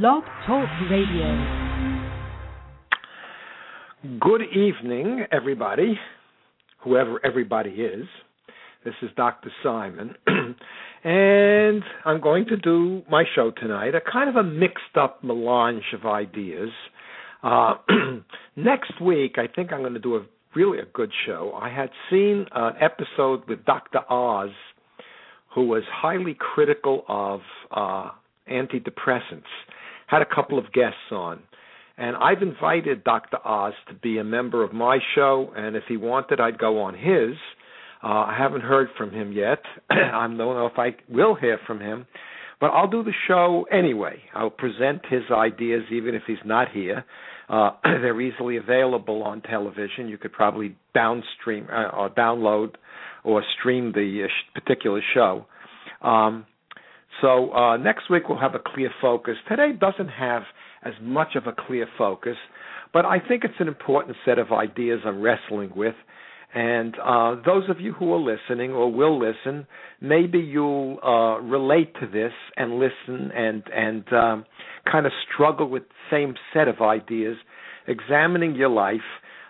Blog Talk Radio. Good evening, everybody, whoever everybody is. This is Dr. Simon, and I'm going to do my show tonight, a kind of a mixed up melange of ideas. Uh, next week, I think I'm going to do a really a good show. I had seen an episode with Dr. Oz, who was highly critical of uh, antidepressants had a couple of guests on. And I've invited Dr. Oz to be a member of my show, and if he wanted, I'd go on his. Uh, I haven't heard from him yet. I don't know if I will hear from him, but I'll do the show anyway. I'll present his ideas even if he's not here. Uh, they're easily available on television. You could probably downstream uh, or download or stream the uh, particular show. Um, so uh, next week we'll have a clear focus. Today doesn't have as much of a clear focus, but I think it's an important set of ideas I'm wrestling with. And uh, those of you who are listening or will listen, maybe you'll uh, relate to this and listen and and um, kind of struggle with the same set of ideas, examining your life.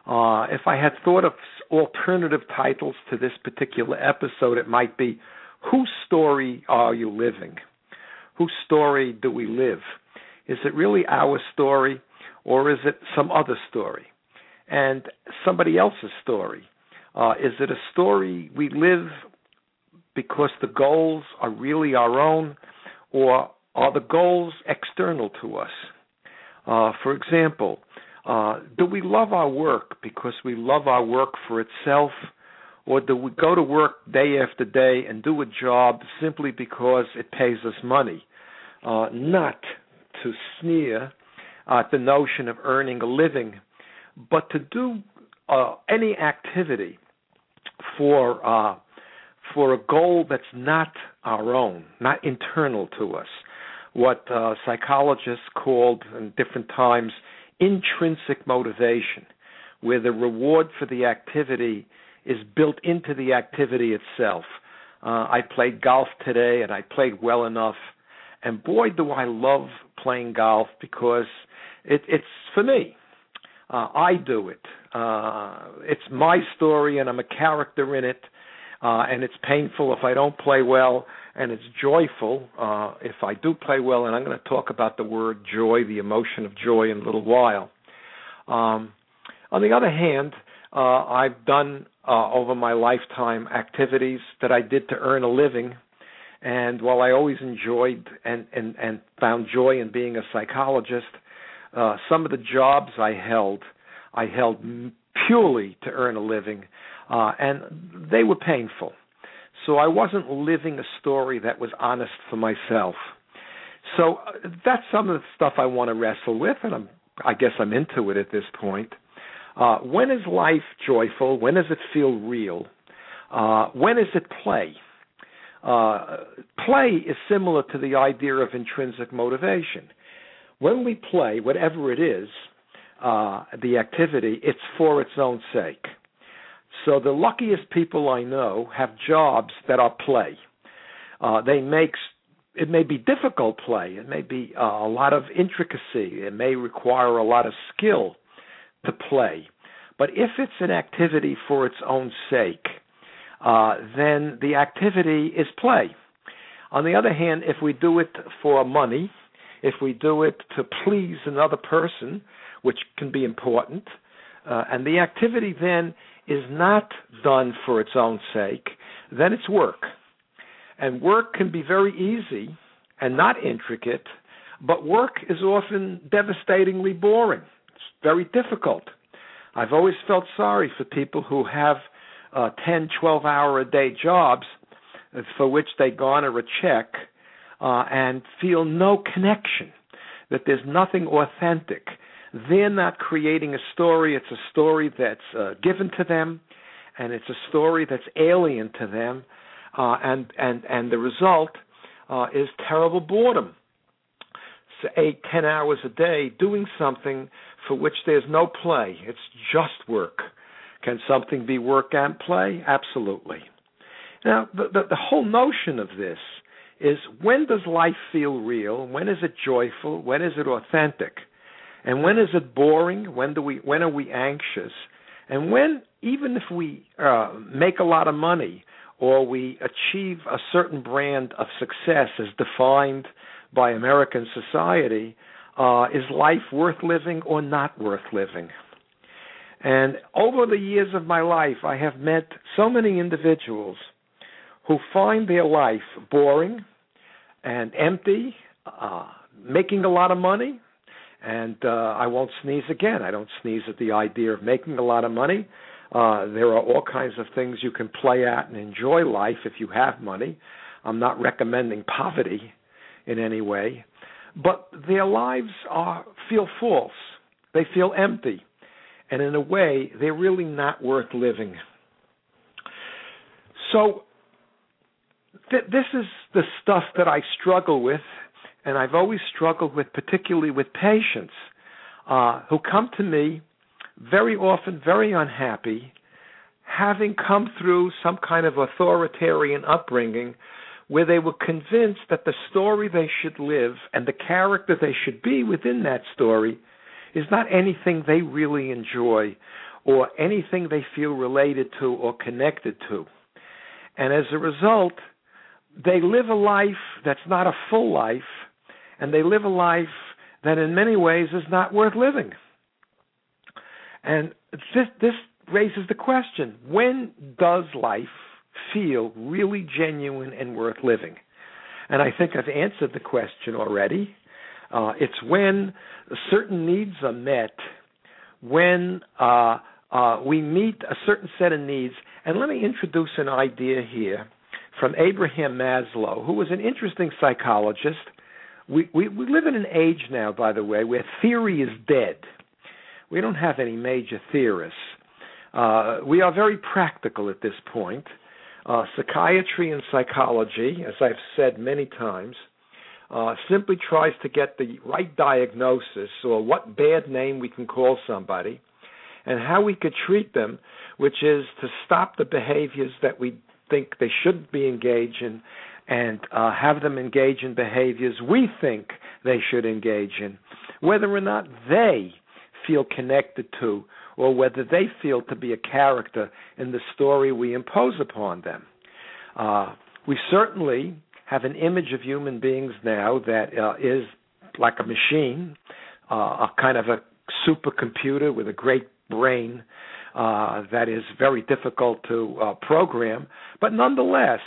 Uh, if I had thought of alternative titles to this particular episode, it might be whose story are you living? Whose story do we live? Is it really our story or is it some other story? And somebody else's story? Uh, is it a story we live because the goals are really our own or are the goals external to us? Uh, for example, uh, do we love our work because we love our work for itself or do we go to work day after day and do a job simply because it pays us money? Uh, not to sneer at the notion of earning a living, but to do uh, any activity for uh, for a goal that's not our own, not internal to us. What uh, psychologists called in different times intrinsic motivation, where the reward for the activity is built into the activity itself. Uh, I played golf today, and I played well enough. And boy, do I love playing golf because it, it's for me. Uh, I do it. Uh, it's my story, and I'm a character in it. Uh, and it's painful if I don't play well, and it's joyful uh, if I do play well. And I'm going to talk about the word joy, the emotion of joy, in a little while. Um, on the other hand, uh, I've done uh, over my lifetime activities that I did to earn a living. And while I always enjoyed and, and, and found joy in being a psychologist, uh, some of the jobs I held, I held purely to earn a living, uh, and they were painful. So I wasn't living a story that was honest for myself. So uh, that's some of the stuff I want to wrestle with, and I'm, I guess I'm into it at this point. Uh, when is life joyful? When does it feel real? Uh, when is it play? Uh, play is similar to the idea of intrinsic motivation. When we play, whatever it is, uh, the activity, it's for its own sake. So the luckiest people I know have jobs that are play. Uh, they make it may be difficult play. It may be uh, a lot of intricacy. It may require a lot of skill to play. But if it's an activity for its own sake, uh, then the activity is play. On the other hand, if we do it for money, if we do it to please another person, which can be important, uh, and the activity then is not done for its own sake, then it's work. And work can be very easy and not intricate, but work is often devastatingly boring. Very difficult. I've always felt sorry for people who have uh, 10, 12 hour a day jobs for which they garner a check uh, and feel no connection, that there's nothing authentic. They're not creating a story, it's a story that's uh, given to them, and it's a story that's alien to them, uh, and, and, and the result uh, is terrible boredom. So eight, ten hours a day doing something for which there's no play. It's just work. Can something be work and play? Absolutely. Now, the, the, the whole notion of this is when does life feel real? When is it joyful? When is it authentic? And when is it boring? When do we when are we anxious? And when even if we uh, make a lot of money or we achieve a certain brand of success as defined by American society, uh, is life worth living or not worth living? And over the years of my life, I have met so many individuals who find their life boring and empty, uh, making a lot of money. And uh, I won't sneeze again. I don't sneeze at the idea of making a lot of money. Uh, there are all kinds of things you can play at and enjoy life if you have money. I'm not recommending poverty in any way, but their lives are feel false. They feel empty, and in a way, they're really not worth living. So th- this is the stuff that I struggle with, and I've always struggled with, particularly with patients uh, who come to me very often very unhappy, having come through some kind of authoritarian upbringing where they were convinced that the story they should live and the character they should be within that story is not anything they really enjoy or anything they feel related to or connected to. And as a result, they live a life that's not a full life, and they live a life that in many ways is not worth living. And this, this raises the question when does life feel really genuine and worth living? And I think I've answered the question already. Uh, it's when certain needs are met, when uh, uh, we meet a certain set of needs. And let me introduce an idea here from Abraham Maslow, who was an interesting psychologist. We, we, we live in an age now, by the way, where theory is dead. We don't have any major theorists. Uh, we are very practical at this point. Uh, psychiatry and psychology, as I've said many times, uh, simply tries to get the right diagnosis or what bad name we can call somebody and how we could treat them, which is to stop the behaviors that we think they shouldn't be engaged in and uh, have them engage in behaviors we think they should engage in, whether or not they feel connected to or whether they feel to be a character in the story we impose upon them. Uh, we certainly have an image of human beings now that uh, is like a machine, uh, a kind of a supercomputer with a great brain uh, that is very difficult to uh, program. But nonetheless,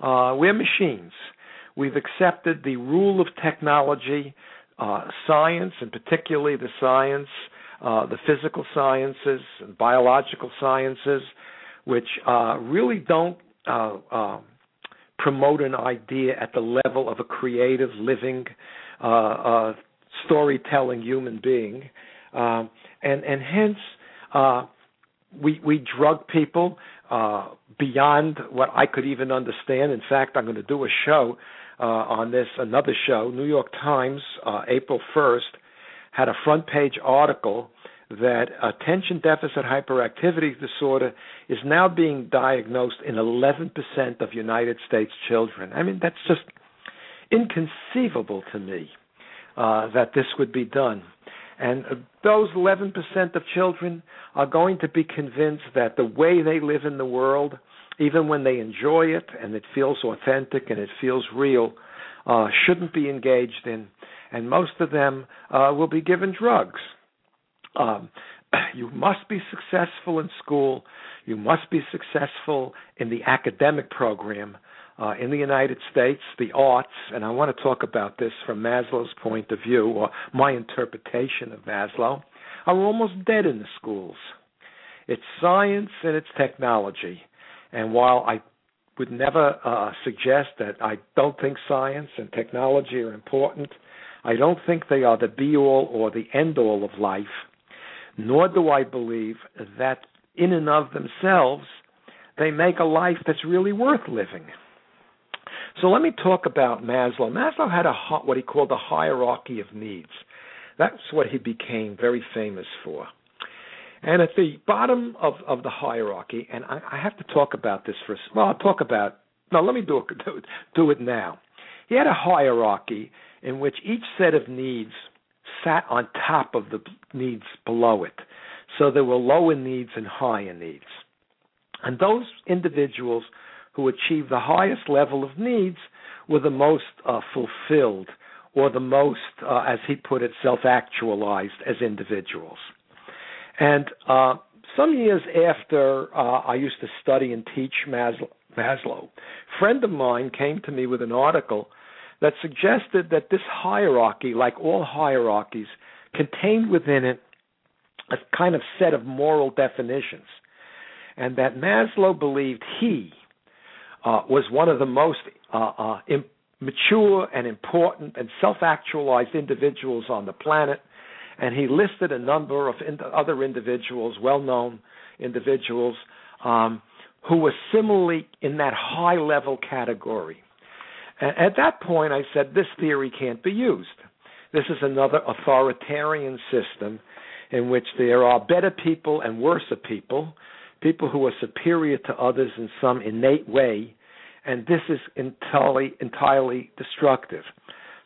uh, we're machines. We've accepted the rule of technology, science, and particularly the science, uh, the physical sciences and biological sciences, which uh, really don't promote an idea at the level of a creative, living, storytelling human being, um, and and hence we we drug people uh, beyond what I could even understand. In fact, I'm going to do a show uh, on this, another show. New York Times, uh, April 1st, had a front page article that attention deficit hyperactivity disorder is now being diagnosed in 11% of United States children. I mean, that's just inconceivable to me uh, that this would be done. And those 11% of children are going to be convinced that the way they live in the world, even when they enjoy it and it feels authentic and it feels real, uh, shouldn't be engaged in. And most of them uh, will be given drugs. Um, you must be successful in school. You must be successful in the academic program uh, in the United States, the arts, and I want to talk about this from Maslow's point of view, or my interpretation of Maslow, are almost dead in the schools. It's science and it's technology. And while I would never uh, suggest that I don't think science and technology are important, I don't think they are the be all or the end all of life, nor do I believe that in and of themselves they make a life that's really worth living. So let me talk about Maslow. Maslow had a what he called a hierarchy of needs. That's what he became very famous for. And at the bottom of, of the hierarchy, and I, I have to talk about this for well, I'll talk about no, let me do it do it now. he had a hierarchy in which each set of needs sat on top of the needs below it. So there were lower needs and higher needs. And those individuals who achieved the highest level of needs were the most uh, fulfilled or the most, uh, as he put it, self actualized as individuals. And uh, some years after uh, I used to study and teach Maslow, Maslow, a friend of mine came to me with an article that suggested that this hierarchy, like all hierarchies, contained within it a kind of set of moral definitions, and that Maslow believed he uh, was one of the most uh, uh, mature and important and self-actualized individuals on the planet, and he listed a number of other individuals, well-known individuals, um, who were similarly in that high-level category. At that point, I said, this theory can't be used. This is another authoritarian system in which there are better people and worse people, people who are superior to others in some innate way, and this is entirely entirely destructive.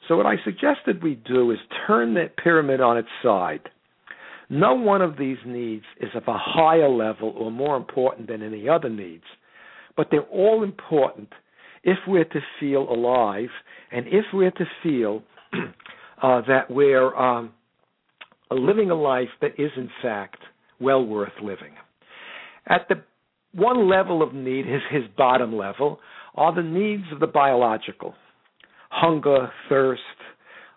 So what I suggested we do is turn that pyramid on its side. No one of these needs is of a higher level or more important than any other needs, but they're all important if we're to feel alive and if we're to feel uh, that we're um, living a life that is in fact well worth living. At the one level of need is his bottom level are the needs of the biological hunger, thirst.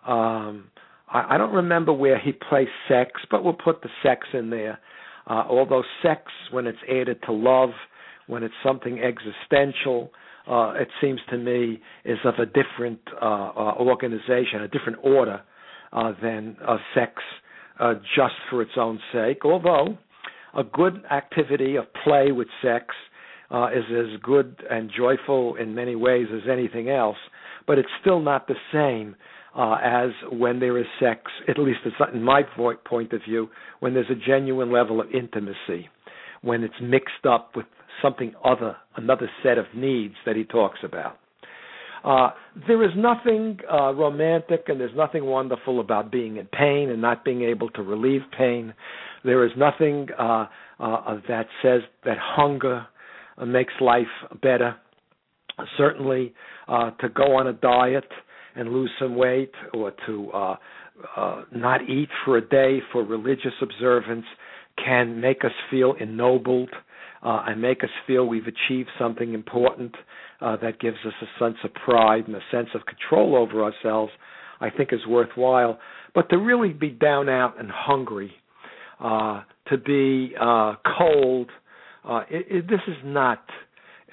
Um, I, I don't remember where he placed sex, but we'll put the sex in there. Uh, although sex, when it's added to love, when it's something existential, uh, it seems to me is of a different uh, uh, organization, a different order uh, than uh, sex just for its own sake. Although a good activity of play with sex is as good and joyful in many ways as anything else, but it's still not the same uh, as when there is sex, at least in my point of view, when there's a genuine level of intimacy, when it's mixed up with something other, another set of needs that he talks about. Uh, there is nothing uh, romantic and there's nothing wonderful about being in pain and not being able to relieve pain. There is nothing uh, uh that says that hunger uh, makes life better. Certainly, uh, to go on a diet and lose some weight, or to not eat for a day for religious observance, can make us feel ennobled uh, and make us feel we've achieved something important uh, that gives us a sense of pride and a sense of control over ourselves. I think is worthwhile. But to really be down out and hungry, uh, to be uh, cold, uh, it, it, this is not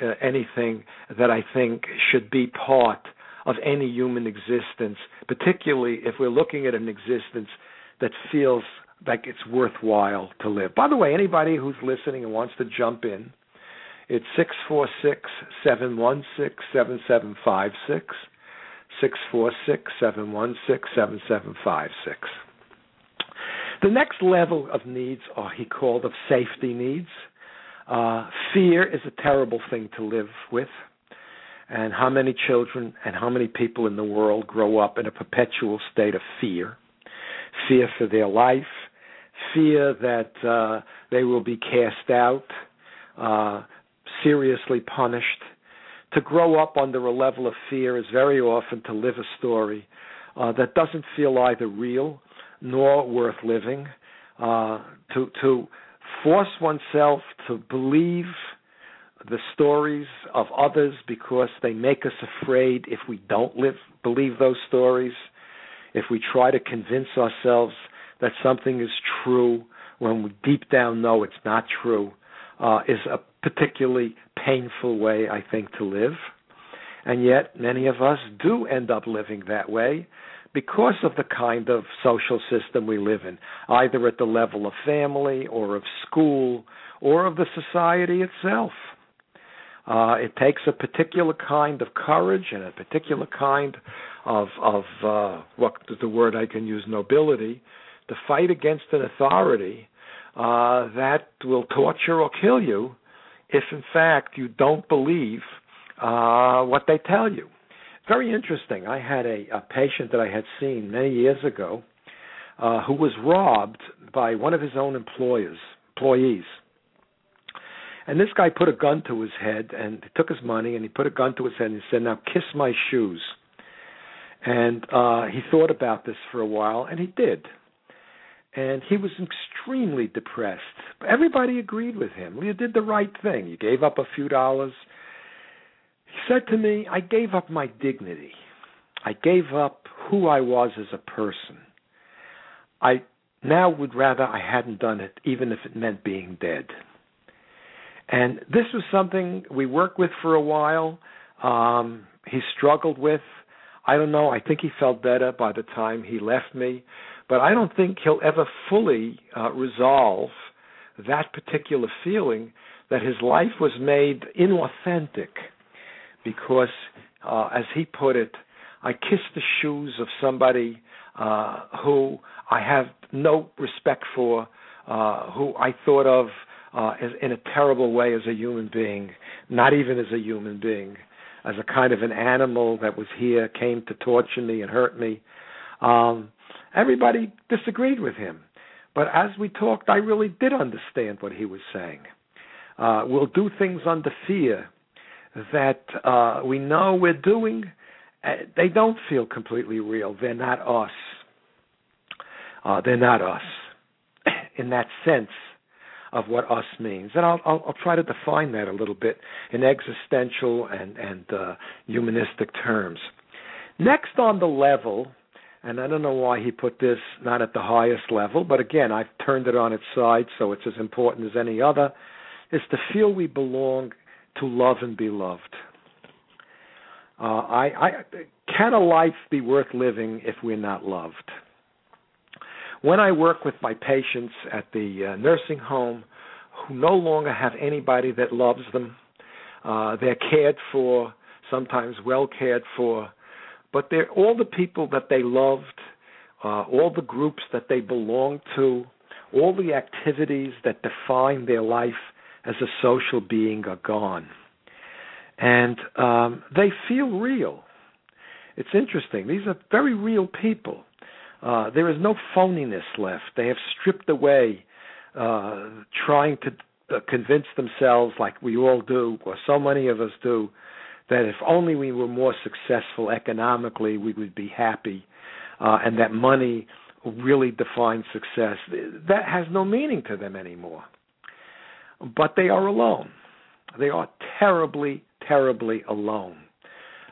uh, anything that I think should be part of any human existence, particularly if we're looking at an existence that feels like it's worthwhile to live. By the way, anybody who's listening and wants to jump in, it's six four six seven one six seven seven five six. Six four six seven one six seven seven five six. The next level of needs are he called of safety needs. Uh, fear is a terrible thing to live with. And how many children and how many people in the world grow up in a perpetual state of fear? Fear for their life, fear that uh, they will be cast out, uh, seriously punished. To grow up under a level of fear is very often to live a story uh, that doesn't feel either real nor worth living. Uh, to to force oneself to believe the stories of others because they make us afraid if we don't live believe those stories if we try to convince ourselves that something is true when we deep down know it's not true uh, is a particularly painful way I think to live and yet many of us do end up living that way because of the kind of social system we live in, either at the level of family or of school or of the society itself. Uh, it takes a particular kind of courage and a particular kind of of uh, what is the word I can use nobility to fight against an authority uh, that will torture or kill you if in fact you don't believe uh, what they tell you very interesting. I had a, a patient that I had seen many years ago uh, who was robbed by one of his own employers, employees. And this guy put a gun to his head and he took his money and he put a gun to his head and he said, "Now kiss my shoes." And uh he thought about this for a while and he did. And he was extremely depressed. Everybody agreed with him. You did the right thing. You gave up a few dollars. He said to me, I gave up my dignity. I gave up who I was as a person. I now would rather I hadn't done it, even if it meant being dead. And this was something we worked with for a while. Um, he struggled with. I don't know. I think he felt better by the time he left me, but I don't think he'll ever fully uh, resolve that particular feeling that his life was made inauthentic because, uh, as he put it, I kissed the shoes of somebody uh, who I have no respect for, uh, who I thought of uh, as, in a terrible way as a human being, not even as a human being, as a kind of an animal that was here, came to torture me and hurt me. Um, everybody disagreed with him. But as we talked, I really did understand what he was saying. Uh, we'll do things under fear that uh, we know we're doing. Uh, they don't feel completely real. They're not us. Uh, they're not us in that sense of what us means. And I'll, I'll, I'll try to define that a little bit in existential and, and uh, humanistic terms. Next on the level, and I don't know why he put this not at the highest level, but again, I've turned it on its side, so it's as important as any other, is to feel we belong to love and be loved. Uh, I, I, can a life be worth living if we're not loved? When I work with my patients at the uh, nursing home who no longer have anybody that loves them, uh, they're cared for, sometimes well cared for, but they're all the people that they loved, uh, all the groups that they belong to, all the activities that define their life as a social being are gone. And um, they feel real. It's interesting. These are very real people. Uh, there is no phoniness left. They have stripped away uh, trying to uh, convince themselves, like we all do, or so many of us do, that if only we were more successful economically, we would be happy, uh, and that money really defines success. That has no meaning to them anymore. But they are alone. They are terribly, terribly alone.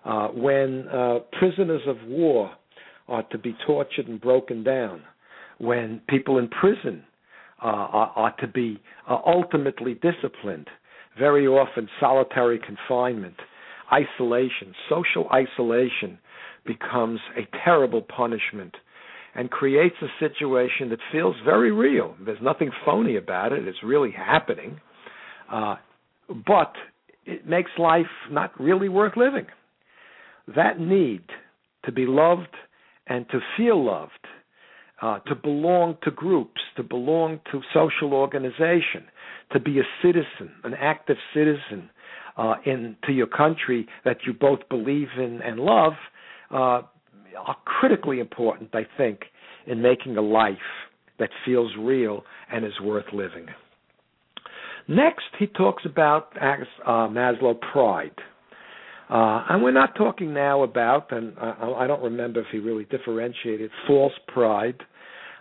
Uh, when uh, prisoners of war are to be tortured and broken down, when people in prison uh, are, are, to be uh, ultimately disciplined, very often solitary confinement, isolation, social isolation becomes a terrible punishment and creates a situation that feels very real. There's nothing phony about it, it's really happening. Uh, but it makes life not really worth living. That need to be loved and to feel loved, uh, to belong to groups, to belong to social organization, to be a citizen, an active citizen uh, into your country that you both believe in and love, uh, are critically important, I think, in making a life that feels real and is worth living. Next, he talks about uh, Maslow pride. Uh, and we're not talking now about, and I, I don't remember if he really differentiated false pride,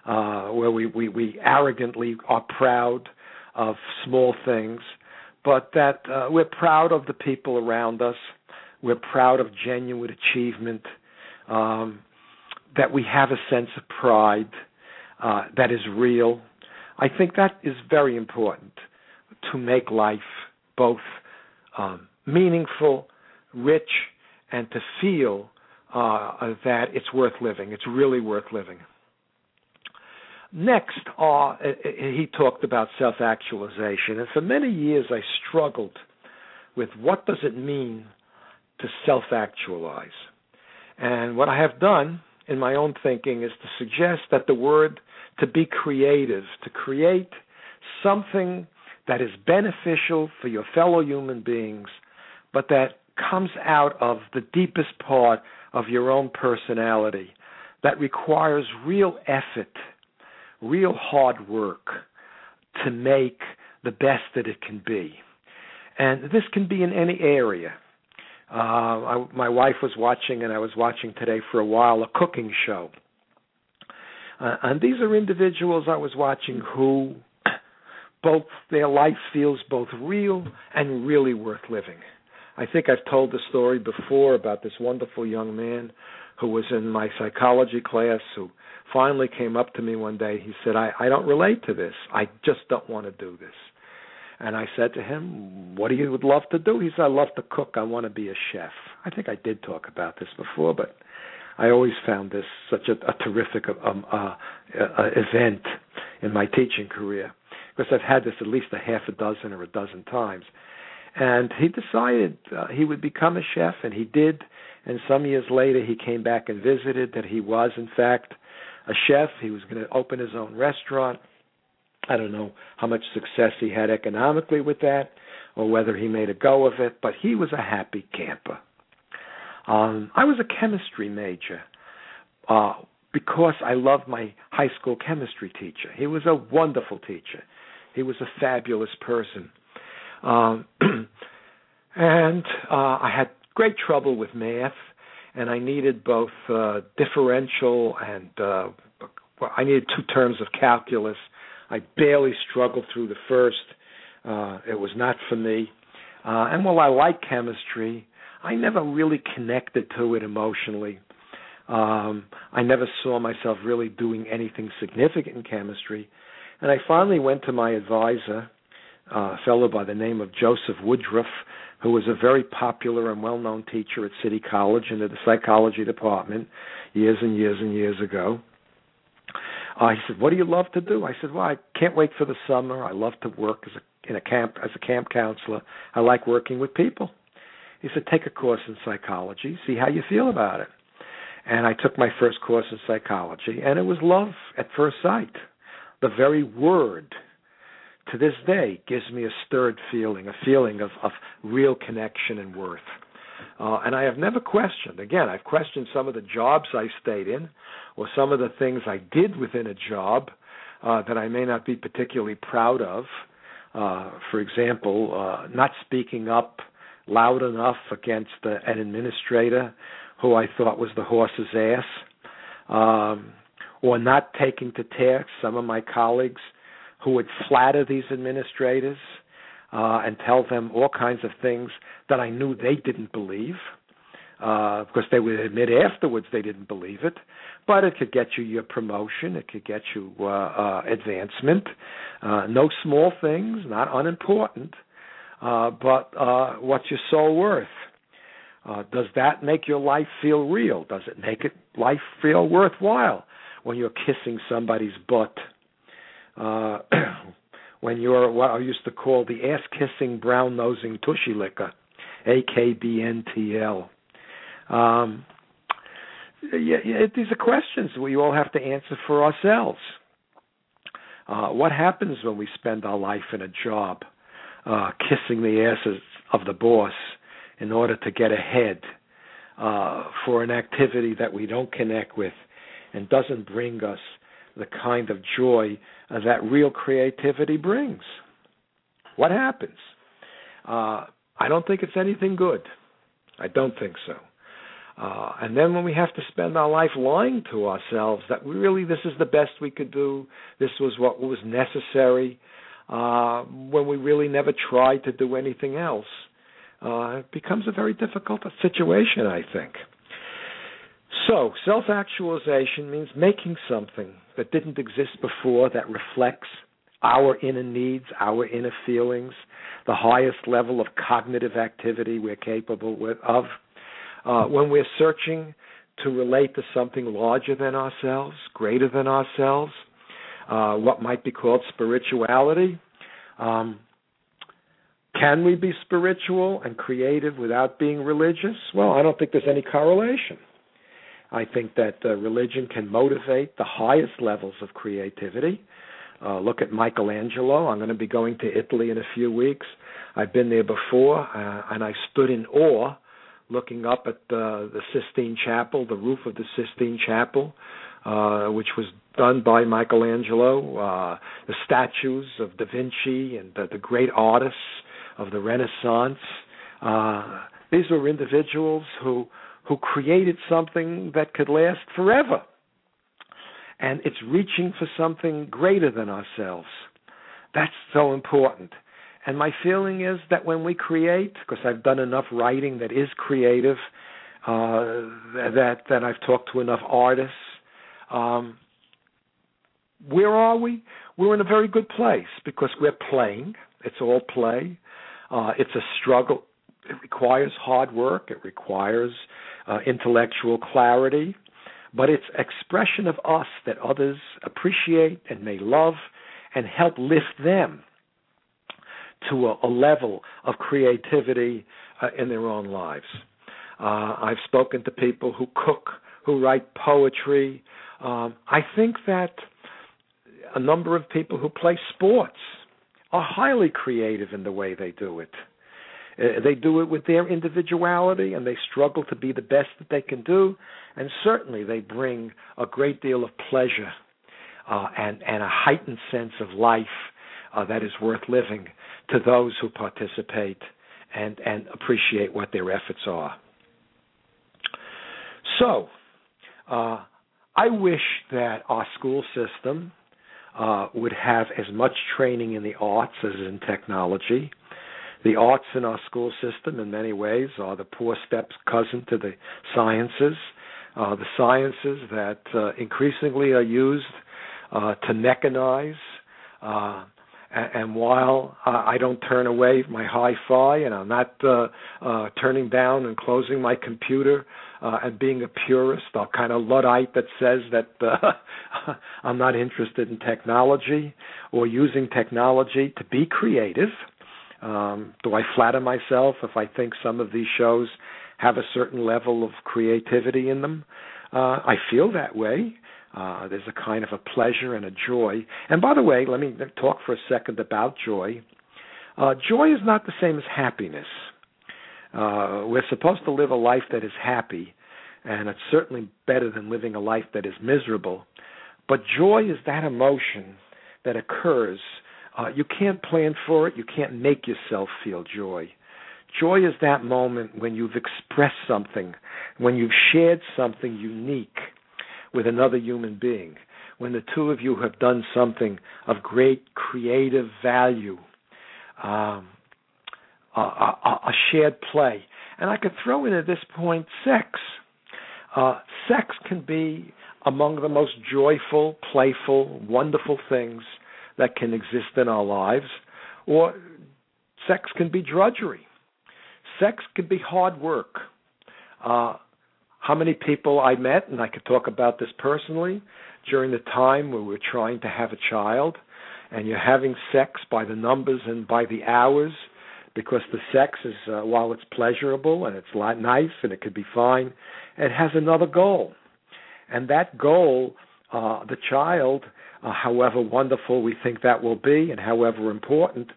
uh, where we, we, we arrogantly are proud of small things, but that uh, we're proud of the people around us. We're proud of genuine achievement. Um, that we have a sense of pride uh, that is real. I think that is very important to make life both um, meaningful rich, and to feel uh, that it's worth living. It's really worth living. Next, uh, he talked about self-actualization, and for many years I struggled with what does it mean to self-actualize. And what I have done in my own thinking is to suggest that the word to be creative, to create something that is beneficial for your fellow human beings, but that comes out of the deepest part of your own personality that requires real effort, real hard work to make the best that it can be. And this can be in any area. Uh, I, my wife was watching, and I was watching today for a while, a cooking show. Uh, and these are individuals I was watching who both their life feels both real and really worth living. I think I've told the story before about this wonderful young man who was in my psychology class who finally came up to me one day. He said, I, I don't relate to this. I just don't want to do this. And I said to him, What do you would love to do? He said, I love to cook. I want to be a chef. I think I did talk about this before, but I always found this such a, a terrific um, uh, uh, event in my teaching career because I've had this at least a half a dozen or a dozen times. And he decided uh, he would become a chef, and he did. And some years later, he came back and visited that he was, in fact, a chef. He was going to open his own restaurant. I don't know how much success he had economically with that or whether he made a go of it, but he was a happy camper. Um, I was a chemistry major uh, because I loved my high school chemistry teacher. He was a wonderful teacher. He was a fabulous person. Um, and uh, I had great trouble with math, and I needed both uh, differential and uh, I needed two terms of calculus. I barely struggled through the first. Uh, it was not for me. Uh, and while I like chemistry, I never really connected to it emotionally. Um, I never saw myself really doing anything significant in chemistry. And I finally went to my advisor, a fellow by the name of Joseph Woodruff, who was a very popular and well known teacher at City College in the psychology department years and years and years ago. Uh, he said, "What do you love to do?" I said, "Well, I can't wait for the summer. I love to work as a in a camp as a camp counselor. I like working with people." He said, "Take a course in psychology. See how you feel about it." And I took my first course in psychology, and it was love at first sight the very word to this day gives me a stirred feeling, a feeling of, of real connection and worth. Uh, and I have never questioned. Again, I've questioned some of the jobs I stayed in, or some of the things I did within a job uh, that I may not be particularly proud of. Uh, for example, uh, not speaking up loud enough against an administrator who I thought was the horse's ass. Um, or not taking to task some of my colleagues who would flatter these administrators uh, and tell them all kinds of things that I knew they didn't believe. Uh, because they would admit afterwards they didn't believe it, but it could get you your promotion, it could get you uh, uh, advancement. Uh, no small things, not unimportant, uh, but uh, what's your soul worth? Uh, does that make your life feel real? Does it make it life feel worthwhile? when you're kissing somebody's butt. Uh, when you're what I used to call the ass kissing, brown nosing tushy licker, AKBNTL. Um, yeah, yeah, these are questions we all have to answer for ourselves. Uh, what happens when we spend our life in a job, uh, kissing the asses of the boss in order to get ahead uh, for an activity that we don't connect with and doesn't bring us the kind of joy uh, that real creativity brings. What happens? Uh, I don't think it's anything good. I don't think so. Uh, and then when we have to spend our life lying to ourselves that we really this is the best we could do, this was what was necessary, uh, when we really never tried to do anything else, uh, it becomes a very difficult situation, I think. So, self actualization means making something that didn't exist before that reflects our inner needs, our inner feelings, the highest level of cognitive activity we're capable with, of. Uh, when we're searching to relate to something larger than ourselves, greater than ourselves, uh, what might be called spirituality. Um, can we be spiritual and creative without being religious? Well, I don't think there's any correlation. I think that uh, religion can motivate the highest levels of creativity. Uh, look at Michelangelo. I'm going to be going to Italy in a few weeks. I've been there before, uh, and I stood in awe looking up at the, the Sistine Chapel, the roof of the Sistine Chapel, uh, which was done by Michelangelo, uh, the statues of Da Vinci and the, the great artists of the Renaissance. Uh, these were individuals who who created something that could last forever. And it's reaching for something greater than ourselves. That's so important. And my feeling is that when we create, because I've done enough writing that is creative, uh, that that I've talked to enough artists, um, where are we? We're in a very good place because we're playing. It's all play. Uh, it's a struggle. It requires hard work. It requires uh, intellectual clarity, but it's expression of us that others appreciate and may love and help lift them to a, a level of creativity uh, in their own lives. Uh, I've spoken to people who cook, who write poetry. Um, I think that a number of people who play sports are highly creative in the way they do it. Uh, they do it with their individuality and they struggle to be the best that they can do, and certainly they bring a great deal of pleasure uh, and, and a heightened sense of life uh, that is worth living to those who participate and, and appreciate what their efforts are. So, uh, I wish that our school system uh, would have as much training in the arts as in technology. The arts in our school system, in many ways, are the poor steps cousin to the sciences. Uh, the sciences that uh, increasingly are used uh, to mechanize. Uh, and, while I don't turn away my hi-fi, and I'm not uh, uh, turning down and closing my computer and being a purist, a kind of luddite that says that I'm not interested in technology or using technology to be creative. Um, do I flatter myself if I think some of these shows have a certain level of creativity in them? Uh, I feel that way. Uh, there's a kind of a pleasure and a joy. And by the way, let me talk for a second about joy. Uh, joy is not the same as happiness. Uh, we're supposed to live a life that is happy, and it's certainly better than living a life that is miserable. But joy is that emotion that occurs uh, you can't plan for it. You can't make yourself feel joy. Joy is that moment when you've expressed something, when you've shared something unique with another human being, when the two of you have done something of great creative value, um, a, a, a, shared play. And I could throw in at this point sex. Uh, sex can be among the most joyful, playful, wonderful things that can exist in our lives, or sex can be drudgery. Sex can be hard work. Uh, how many people I met, and I could talk about this personally, during the time where we are trying to have a child, and you're having sex by the numbers and by the hours, because the sex is, uh, while it's pleasurable and it's nice and it could be fine, it has another goal. And that goal, uh, the child uh, however wonderful we think that will be and however important,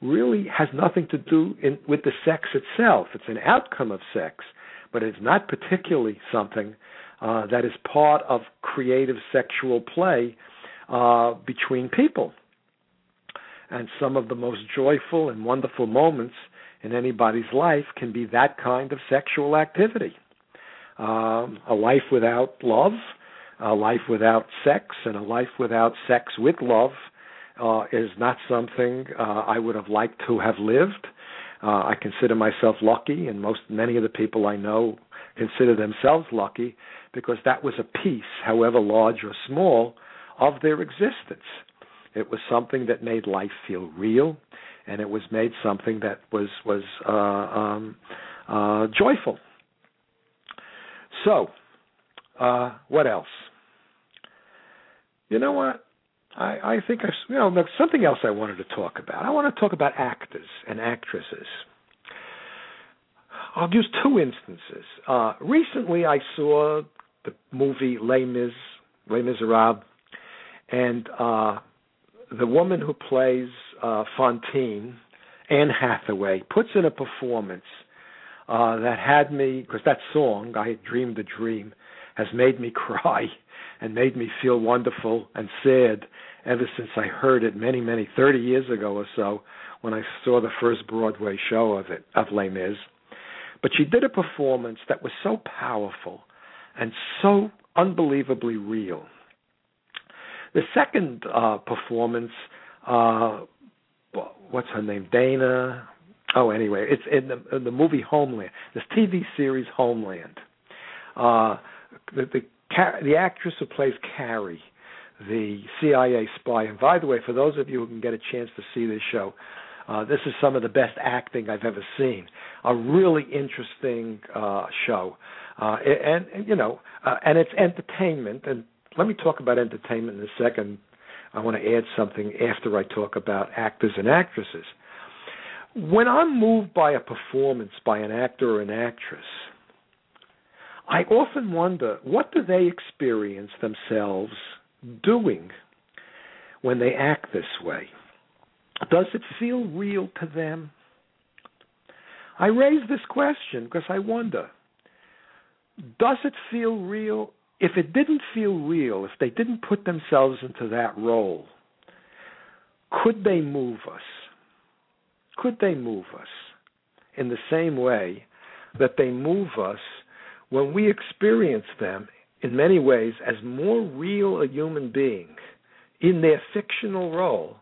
really has nothing to do in, with the sex itself. It's an outcome of sex, but it's not particularly something uh, that is part of creative sexual play uh, between people. And some of the most joyful and wonderful moments in anybody's life can be that kind of sexual activity. Um, a life without love a life without sex and a life without sex with love uh, is not something uh, I would have liked to have lived. Uh, I consider myself lucky, and most many of the people I know consider themselves lucky because that was a piece, however large or small, of their existence. It was something that made life feel real, and it was made something that was was uh, um, uh, joyful. So, uh, what else? You know what? I, I think I, you know, there's something else I wanted to talk about. I want to talk about actors and actresses. I'll use two instances. Uh, recently, I saw the movie Les Mis, Les Miserables, and uh, the woman who plays uh, Fantine, Anne Hathaway, puts in a performance uh, that had me because that song I dreamed a dream has made me cry and made me feel wonderful and sad ever since I heard it many, many thirty years ago or so when I saw the first Broadway show of it of Les Mis. But she did a performance that was so powerful and so unbelievably real. The second uh, performance, uh, what's her name, Dana? Oh, anyway, it's in the, in the movie Homeland, this TV series Homeland. Uh, the the, the actress who plays Carrie, the CIA spy. And by the way, for those of you who can get a chance to see this show, uh, this is some of the best acting I've ever seen. A really interesting uh, show, uh, and, and you know, uh, and it's entertainment. And let me talk about entertainment in a second. I want to add something after I talk about actors and actresses. When I'm moved by a performance by an actor or an actress, I often wonder what do they experience themselves doing when they act this way? Does it feel real to them? I raise this question because I wonder does it feel real? If it didn't feel real, if they didn't put themselves into that role, could they move us? Could they move us in the same way that they move us when we experience them in many ways as more real a human being in their fictional role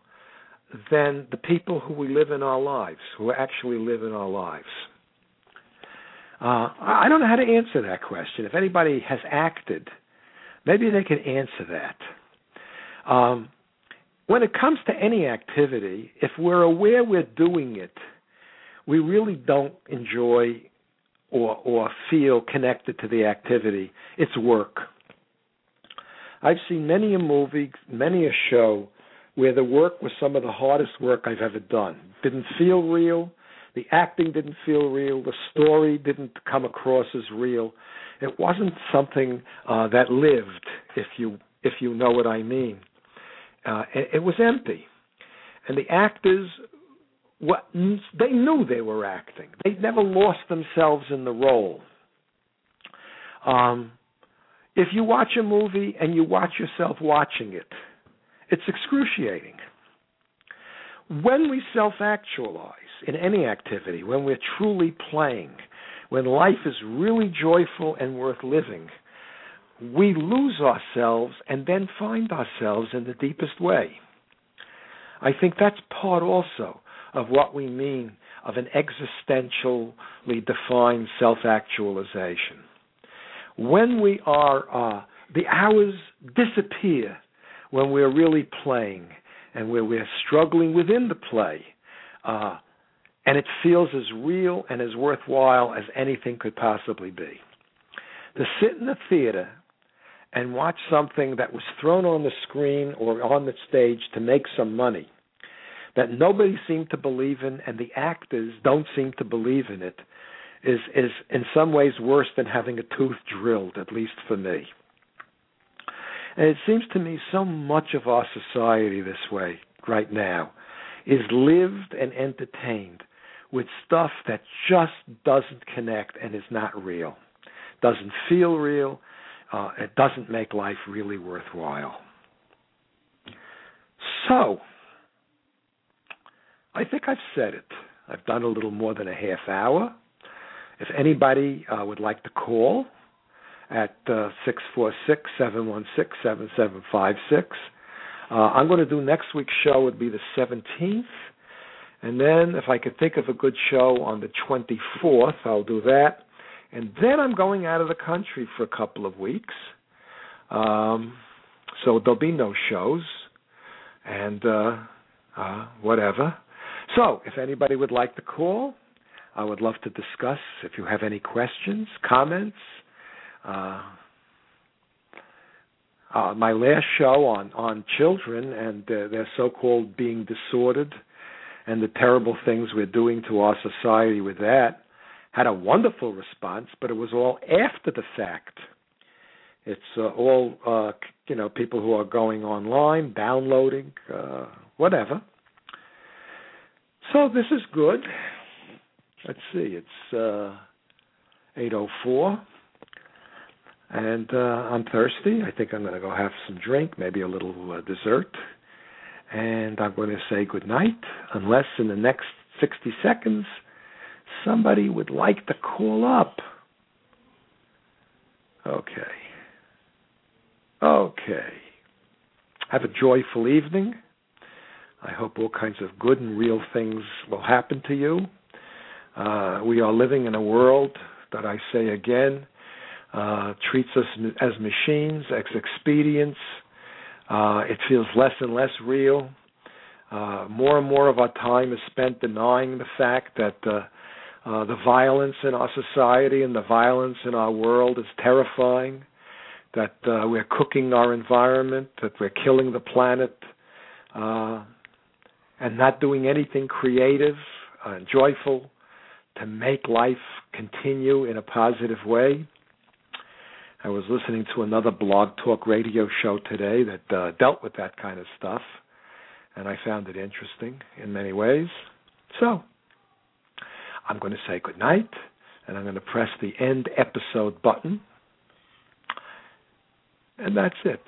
than the people who we live in our lives, who actually live in our lives? Uh, I don't know how to answer that question. If anybody has acted, maybe they can answer that. Um, when it comes to any activity, if we're aware we're doing it, we really don't enjoy or or feel connected to the activity. It's work. I've seen many a movie, many a show where the work was some of the hardest work I've ever done. Didn't feel real. The acting didn't feel real. The story didn't come across as real. It wasn't something uh, that lived, if you if you know what I mean. Uh, it, it was empty, and the actors what they knew they were acting. They never lost themselves in the role. Um, if you watch a movie and you watch yourself watching it, it's excruciating. When we self actualize in any activity, when we're truly playing, when life is really joyful and worth living, we lose ourselves and then find ourselves in the deepest way. I think that's part also of what we mean of an existentially defined self actualization. When we are, uh, the hours disappear when we're really playing and where we're struggling within the play. Uh, and it feels as real and as worthwhile as anything could possibly be. To sit in the theater and watch something that was thrown on the screen or on the stage to make some money that nobody seemed to believe in and the actors don't seem to believe in it is is in some ways worse than having a tooth drilled at least for me. And it seems to me so much of our society this way right now is lived and entertained with stuff that just doesn't connect and is not real. Doesn't feel real uh, it doesn't make life really worthwhile. So I think I've said it. I've done a little more than a half hour. If anybody uh, would like to call at uh, six four six seven one six seven seven five six, uh, I'm going to do next week's show would be the 17th, and then if I could think of a good show on the 24th, I'll do that, and then I'm going out of the country for a couple of weeks, um, so there'll be no shows, and uh, uh, whatever. So, if anybody would like to call, I would love to discuss. If you have any questions, comments, uh, uh, my last show on on children and uh, their so-called being disordered and the terrible things we're doing to our society with that had a wonderful response, but it was all after the fact. It's uh, all uh, you know people who are going online, downloading, uh, whatever. So this is good. Let's see. It's uh, 804. And uh, I'm thirsty. I think I'm going to go have some drink, maybe a little uh, dessert. And I'm going to say good night, unless in the next 60 seconds somebody would like to call up. Okay. Okay. Have a joyful evening. I hope all kinds of good and real things will happen to you. Uh, we are living in a world that I say again uh, treats us as machines, as expedients. Uh, it feels less and less real. Uh, more and more of our time is spent denying the fact that uh, uh, the violence in our society and the violence in our world is terrifying. That we're cooking our environment, that we're killing the planet, and not doing anything creative and joyful to make life continue in a positive way. I was listening to another blog talk radio show today that uh, dealt with that kind of stuff and I found it interesting in many ways. So, I'm going to say good night, and I'm going to press the end episode button, and that's it.